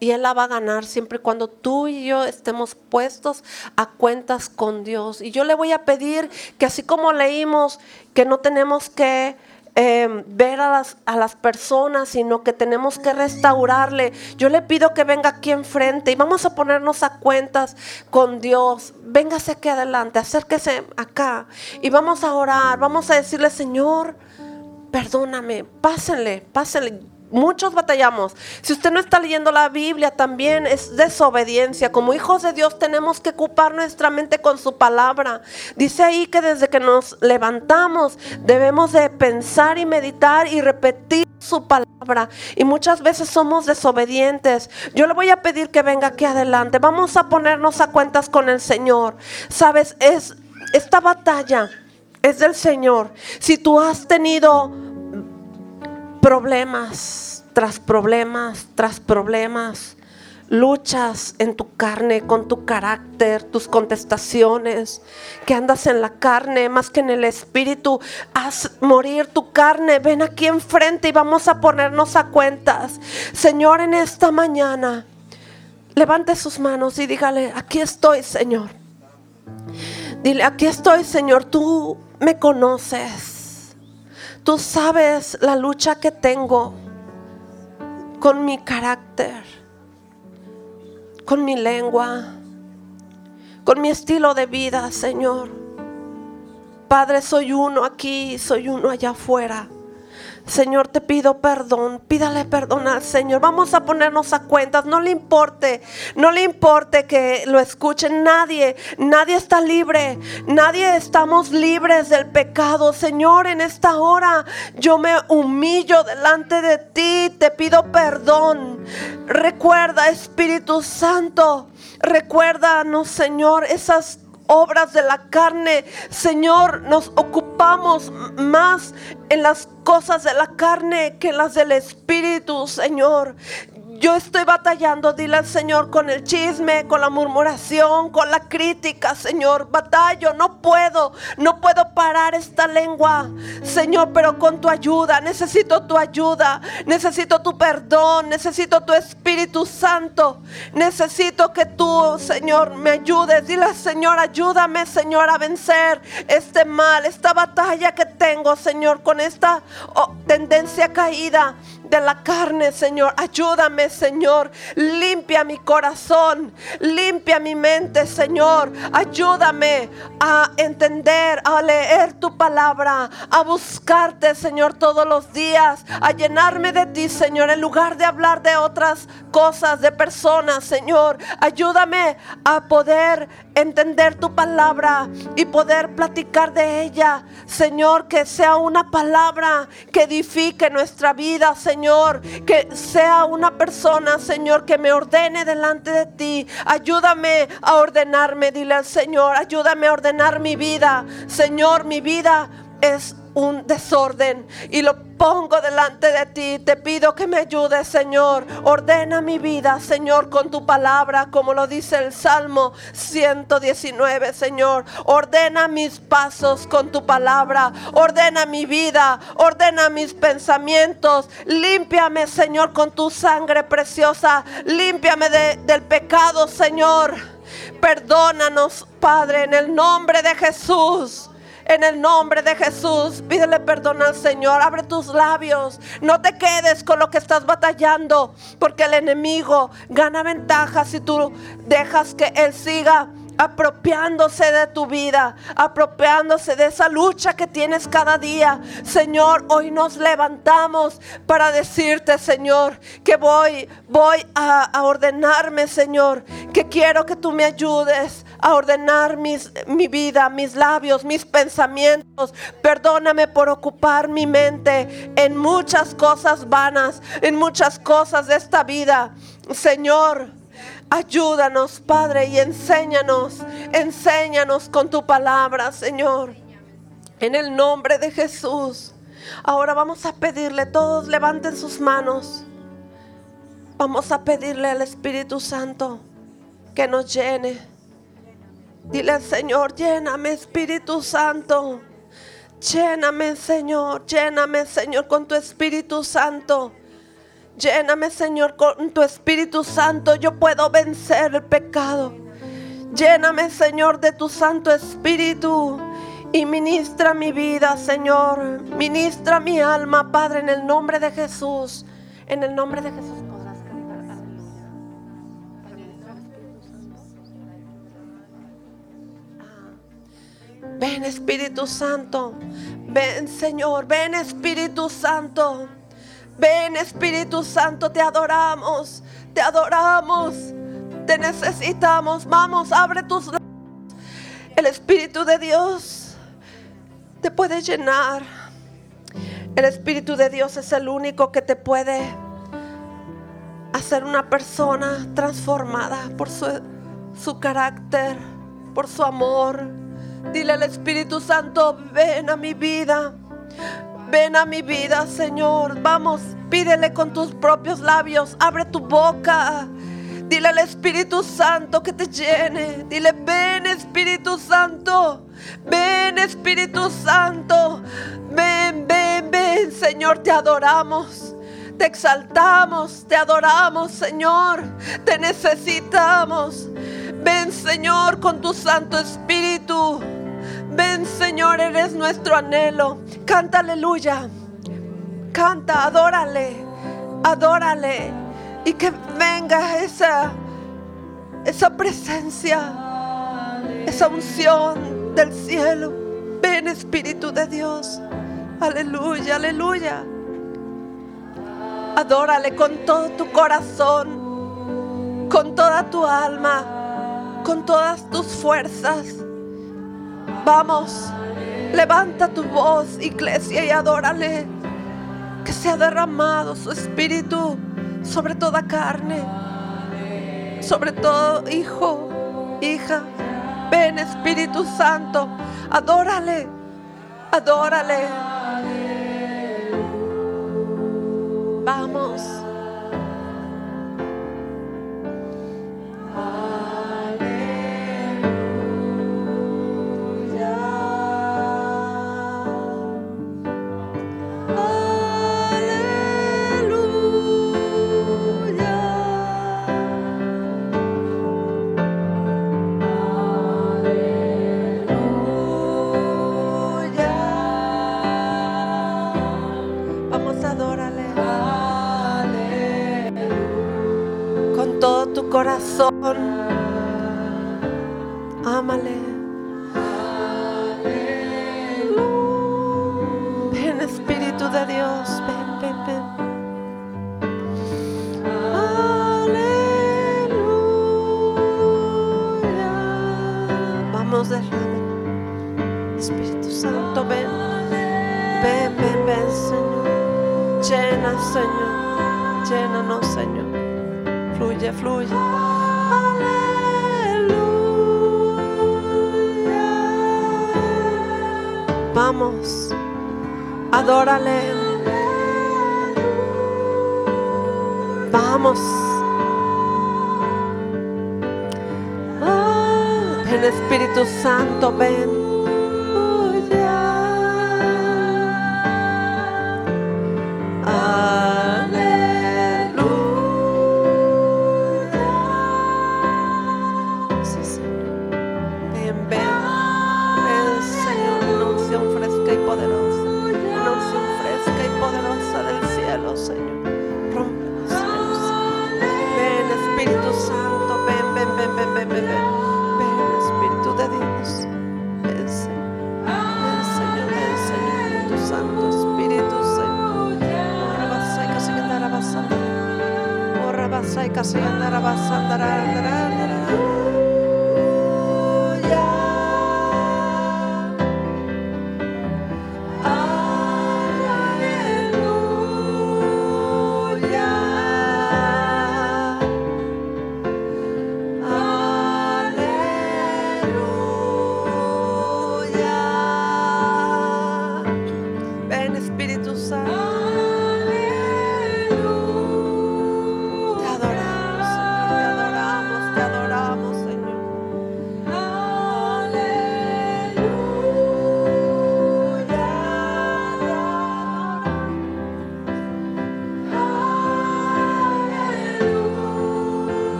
[SPEAKER 2] y Él la va a ganar siempre y cuando tú y yo estemos puestos a cuentas con Dios. Y yo le voy a pedir que así como leímos que no tenemos que eh, ver a las, a las personas, sino que tenemos que restaurarle. Yo le pido que venga aquí enfrente y vamos a ponernos a cuentas con Dios. Véngase aquí adelante, acérquese acá y vamos a orar. Vamos a decirle, Señor, perdóname, pásenle, pásenle. Muchos batallamos. Si usted no está leyendo la Biblia, también es desobediencia. Como hijos de Dios tenemos que ocupar nuestra mente con su palabra. Dice ahí que desde que nos levantamos debemos de pensar y meditar y repetir su palabra. Y muchas veces somos desobedientes. Yo le voy a pedir que venga aquí adelante. Vamos a ponernos a cuentas con el Señor. Sabes, es esta batalla es del Señor. Si tú has tenido problemas tras problemas tras problemas, luchas en tu carne, con tu carácter, tus contestaciones, que andas en la carne más que en el espíritu, haz morir tu carne, ven aquí enfrente y vamos a ponernos a cuentas. Señor, en esta mañana, levante sus manos y dígale, aquí estoy, Señor. Dile, aquí estoy, Señor, tú me conoces. Tú sabes la lucha que tengo con mi carácter, con mi lengua, con mi estilo de vida, Señor. Padre, soy uno aquí, soy uno allá afuera. Señor, te pido perdón. Pídale perdón al Señor. Vamos a ponernos a cuentas. No le importe, no le importe que lo escuchen nadie. Nadie está libre. Nadie estamos libres del pecado. Señor, en esta hora yo me humillo delante de ti. Te pido perdón. Recuerda, Espíritu Santo. Recuérdanos, Señor, esas obras de la carne. Señor, nos ocupamos más en las cosas de la carne que en las del Espíritu, Señor. Yo estoy batallando, dile al Señor, con el chisme, con la murmuración, con la crítica, Señor. Batallo, no puedo, no puedo parar esta lengua, Señor, pero con tu ayuda. Necesito tu ayuda, necesito tu perdón, necesito tu Espíritu Santo. Necesito que tú, Señor, me ayudes. Dile al Señor, ayúdame, Señor, a vencer este mal, esta batalla que tengo, Señor, con esta oh, tendencia caída de la carne, Señor. Ayúdame, Señor. Limpia mi corazón. Limpia mi mente, Señor. Ayúdame a entender, a leer tu palabra, a buscarte, Señor, todos los días, a llenarme de ti, Señor, en lugar de hablar de otras cosas, de personas, Señor. Ayúdame a poder entender tu palabra y poder platicar de ella, Señor, que sea una palabra que edifique nuestra vida, Señor, que sea una persona, Señor, que me ordene delante de ti. Ayúdame a ordenarme, dile al Señor, ayúdame a ordenar mi vida, Señor, mi vida es un desorden y lo pongo delante de ti. Te pido que me ayudes, Señor. Ordena mi vida, Señor, con tu palabra, como lo dice el Salmo 119, Señor. Ordena mis pasos con tu palabra. Ordena mi vida. Ordena mis pensamientos. Límpiame, Señor, con tu sangre preciosa. Límpiame del pecado, Señor. Perdónanos, Padre, en el nombre de Jesús. En el nombre de Jesús, pídele perdón al Señor. Abre tus labios. No te quedes con lo que estás batallando, porque el enemigo gana ventaja si tú dejas que Él siga apropiándose de tu vida, apropiándose de esa lucha que tienes cada día. Señor, hoy nos levantamos para decirte, Señor, que voy, voy a, ordenarme, Señor, que quiero que tú me ayudes a ordenar mis, mi vida, mis labios, mis pensamientos. Perdóname por ocupar mi mente en muchas cosas vanas, en muchas cosas de esta vida. Señor, Ayúdanos, Padre, y enséñanos, enséñanos con tu palabra, Señor. En el nombre de Jesús. Ahora vamos a pedirle, todos levanten sus manos. Vamos a pedirle al Espíritu Santo que nos llene. Dile Señor, lléname Espíritu Santo. Lléname Señor, lléname Señor con tu Espíritu Santo. Lléname, Señor, con tu Espíritu Santo. Yo puedo vencer el pecado. Lléname, Señor, de tu Santo Espíritu. Y ministra mi vida, Señor. Ministra mi alma, Padre, en el nombre de Jesús. En el nombre de Jesús. Ah. Ven Espíritu Santo. Ven Señor. Ven Espíritu Santo. Ven Espíritu Santo. Te adoramos. Te adoramos. Te necesitamos. Vamos, abre tus labios. El Espíritu de Dios te puede llenar. El Espíritu de Dios es el único que te puede hacer una persona transformada por su, su carácter, por su amor. Dile al Espíritu Santo, ven a mi vida. Ven a mi vida, Señor. Vamos, pídele con tus propios labios. Abre tu boca. Dile al Espíritu Santo que te llene. Dile, ven Espíritu Santo. Ven Espíritu Santo. Ven, ven, ven. Señor, te adoramos. Te exaltamos, te adoramos, Señor. Te necesitamos. Ven, Señor, con tu Santo Espíritu. Ven, Señor, eres nuestro anhelo. Canta aleluya. Canta, adórale. Adórale. Y que venga esa esa presencia, esa unción del cielo. Ven Espíritu de Dios. Aleluya, aleluya. Adórale con todo tu corazón, con toda tu alma, con todas tus fuerzas. Vamos, levanta tu voz, iglesia, y adórale. Que sea derramado su espíritu sobre toda carne, sobre todo hijo, hija. Ven Espíritu Santo, adórale, adórale. Adórale. Vamos. Ah, Ven Espíritu Santo, ven. Rabasa.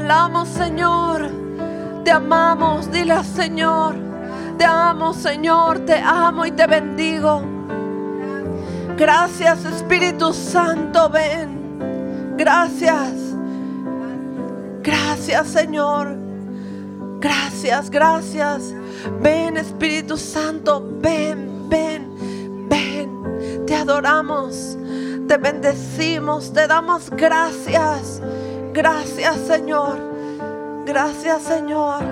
[SPEAKER 2] Anhelamos, Señor. Te amamos, dile Señor. Te amo, Señor, te amo y te bendigo. Gracias, Espíritu Santo, ven. Gracias. Gracias, Señor. Gracias, gracias. Ven, Espíritu Santo, ven, ven, ven. Te adoramos, te bendecimos, te damos gracias. Gracias, Señor. Gracias, Señor.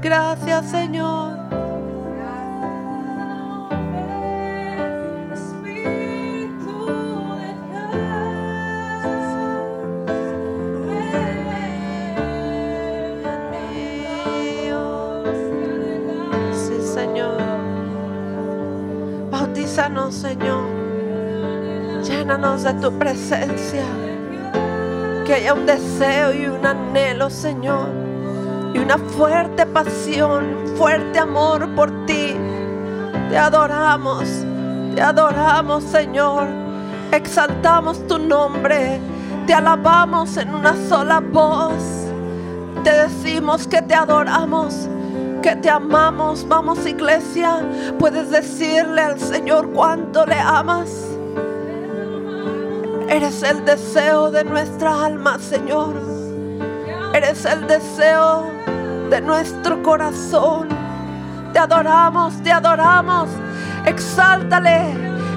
[SPEAKER 2] Gracias, Señor. Sí, Señor. Bautízanos, Señor. Llénanos de tu presencia. Que haya un deseo y un anhelo, Señor. Y una fuerte pasión, un fuerte amor por ti. Te adoramos, te adoramos, Señor. Exaltamos tu nombre. Te alabamos en una sola voz. Te decimos que te adoramos, que te amamos. Vamos, iglesia. Puedes decirle al Señor cuánto le amas. Eres el deseo de nuestra alma, Señor. Eres el deseo de nuestro corazón. Te adoramos, te adoramos. Exáltale,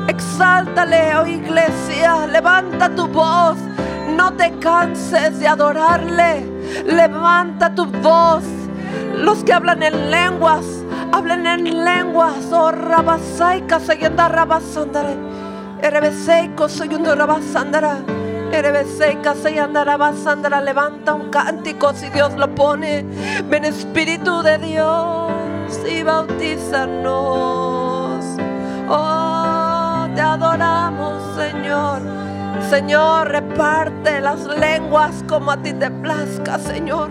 [SPEAKER 2] exáltale, oh iglesia. Levanta tu voz. No te canses de adorarle. Levanta tu voz. Los que hablan en lenguas, hablen en lenguas. Oh, rabasaika, seyenda rabasandare. Erebeseiko, soyundo rabasandara. Erebeseika, seyenda rabasandara. Levanta un cántico si Dios lo pone. Ven Espíritu de Dios y bautízanos. Oh, te adoramos, Señor. Señor, reparte las lenguas como a ti te plazca, Señor.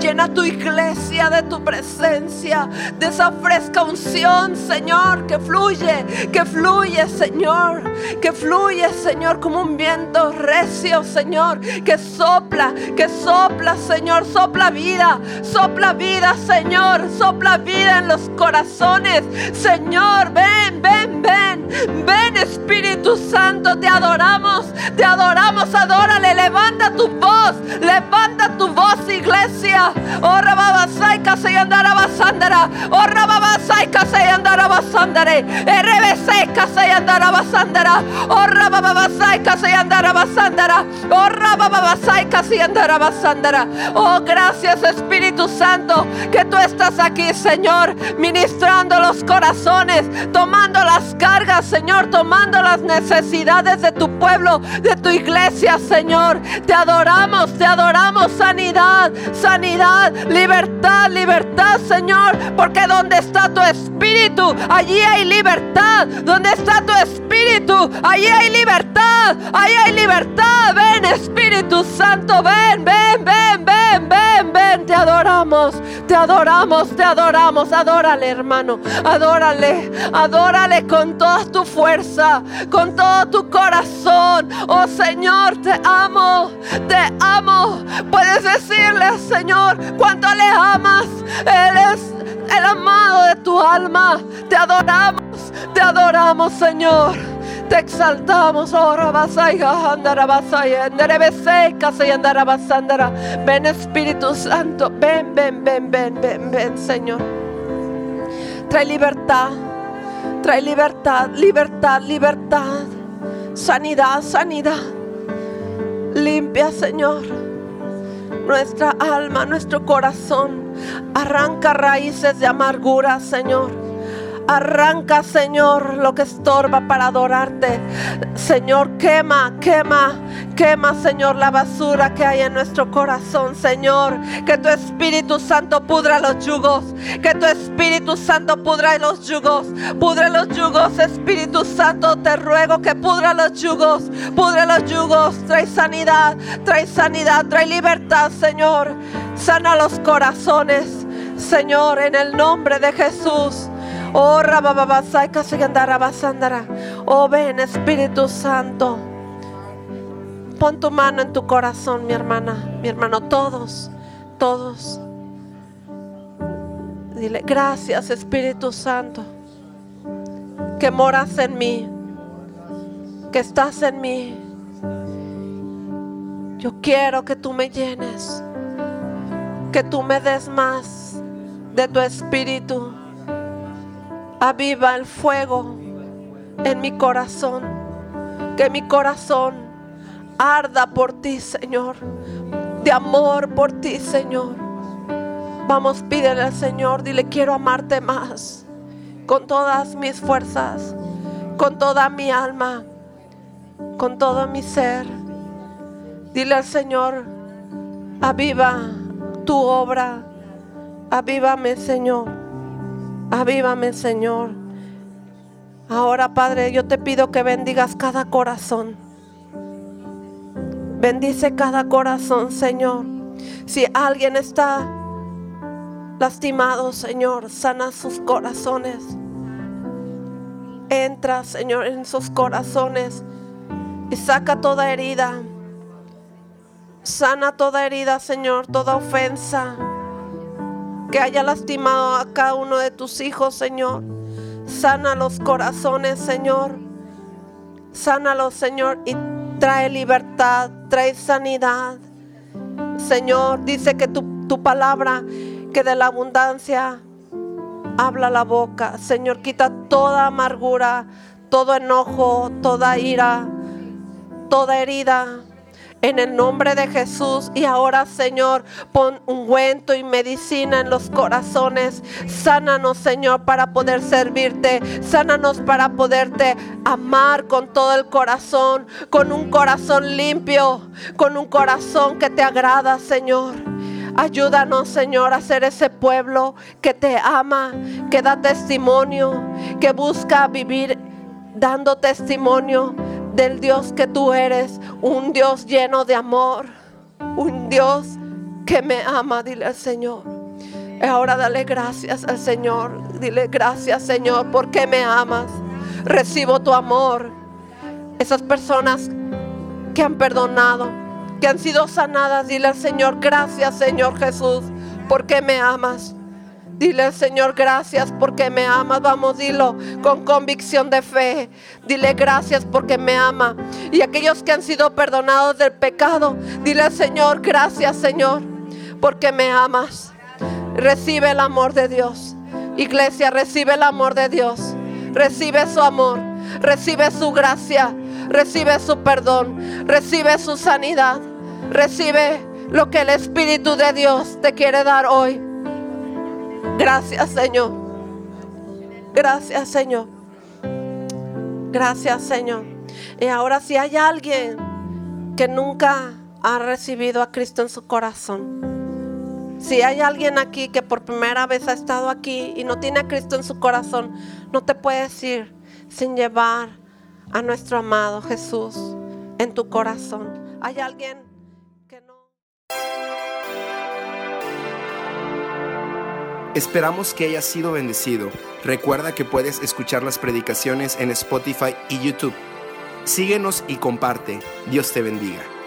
[SPEAKER 2] Llena tu iglesia de tu presencia, de esa fresca unción, Señor, que fluye, que fluye, Señor, que fluye, Señor, como un viento recio, Señor, que sopla, que sopla, Señor, sopla vida, sopla vida, Señor, sopla vida en los corazones, Señor, ven, ven, ven, ven, Espíritu Santo, te adoramos, te adoramos, adórale, levanta tu voz, levanta tu voz, iglesia. Oh, rababasai, kasei andara basandara. Oh, rababasai, kasei andara basandare. RBC, kasei andara basandara. Oh, rababasai, kasei andara basandara. Oh, rababasai, kasei andara basandara. Oh, gracias, Espíritu Santo, que tú estás aquí, Señor, ministrando los corazones, tomando las cargas, Señor, tomando las necesidades de tu pueblo, de tu iglesia, Señor. Te adoramos, te adoramos, sanidad, sanidad, libertad, libertad, Señor, porque donde está tu espíritu, allí hay libertad. Donde está tu espíritu, allí hay libertad, allí hay libertad. Ven, Espíritu Santo, ven, ven, ven, ven, ven, ven. Te adoramos, te adoramos, te adoramos. Adórale, hermano, adórale, adórale con toda tu fuerza, con todo tu corazón. Oh Señor, te amo, te amo. Puedes decirle al Señor cuánto le amas. Él es el amado de tu alma. Te adoramos, te adoramos, Señor. Te exaltamos, oh. Ven Espíritu Santo, ven, ven, ven, ven, ven, ven, Señor. Trae libertad, trae libertad, libertad, libertad. Sanidad, sanidad. Limpia, Señor nuestra alma, nuestro corazón. Arranca raíces de amargura, Señor. Arranca, Señor, lo que estorba para adorarte. Señor, quema, quema, quema, Señor, la basura que hay en nuestro corazón, Señor. Que tu Espíritu Santo pudra los yugos. Que tu Espíritu Santo pudra los yugos. Pudre los yugos, Espíritu Santo. Te ruego que pudra los yugos. Pudre los yugos. Trae sanidad, trae sanidad, trae libertad, Señor. Sana los corazones, Señor, en el nombre de Jesús. Oh. Oh, ven, Espíritu Santo. Pon tu mano en tu corazón, mi hermana, mi hermano, todos, todos. Dile, gracias Espíritu Santo, que moras en mí, que estás en mí. Yo quiero que tú me llenes, que tú me des más de tu espíritu. Aviva el fuego en mi corazón, que mi corazón arda por ti, Señor, de amor por ti, Señor. Vamos, pídele al Señor, dile, quiero amarte más, con todas mis fuerzas, con toda mi alma, con todo mi ser. Dile al Señor, aviva tu obra, avívame, Señor, avívame, Señor. Ahora, Padre, yo te pido que bendigas cada corazón Bendice cada corazón, Señor. Si alguien está lastimado, Señor, sana sus corazones. Entra, Señor, en sus corazones y saca toda herida. Sana toda herida, Señor, toda ofensa que haya lastimado a cada uno de tus hijos, Señor. Sana los corazones, Señor. Sánalos, Señor, y trae libertad, trae sanidad. Señor, dice que tu, tu palabra, que de la abundancia habla la boca. Señor, quita toda amargura, todo enojo, toda ira, toda herida en el nombre de Jesús. Y ahora, Señor, pon ungüento y medicina en los corazones. Sánanos, Señor, para poder servirte. Sánanos para poderte amar con todo el corazón, con un corazón limpio, con un corazón que te agrada, Señor. Ayúdanos, Señor, a ser ese pueblo que te ama, que da testimonio, que busca vivir dando testimonio del Dios que tú eres, un Dios lleno de amor, un Dios que me ama, dile al Señor. Ahora dale gracias al Señor, dile gracias Señor porque me amas, recibo tu amor. Esas personas que han perdonado, que han sido sanadas, dile al Señor, gracias Señor Jesús, porque me amas. Dile Señor gracias porque me amas. Vamos, dilo con convicción de fe. Dile gracias porque me ama. Y aquellos que han sido perdonados del pecado, dile Señor gracias Señor porque me amas. Recibe el amor de Dios. Iglesia, recibe el amor de Dios. Recibe su amor. Recibe su gracia. Recibe su perdón. Recibe su sanidad. Recibe lo que el Espíritu de Dios te quiere dar hoy. Gracias, Señor. Gracias, Señor. Gracias, Señor. Y ahora si hay alguien que nunca ha recibido a Cristo en su corazón, si hay alguien aquí que por primera vez ha estado aquí y no tiene a Cristo en su corazón, no te puedes ir sin llevar a nuestro amado Jesús en tu corazón. Hay alguien que no...
[SPEAKER 1] Esperamos que hayas sido bendecido. Recuerda que puedes escuchar las predicaciones en Spotify y YouTube. Síguenos y comparte. Dios te bendiga.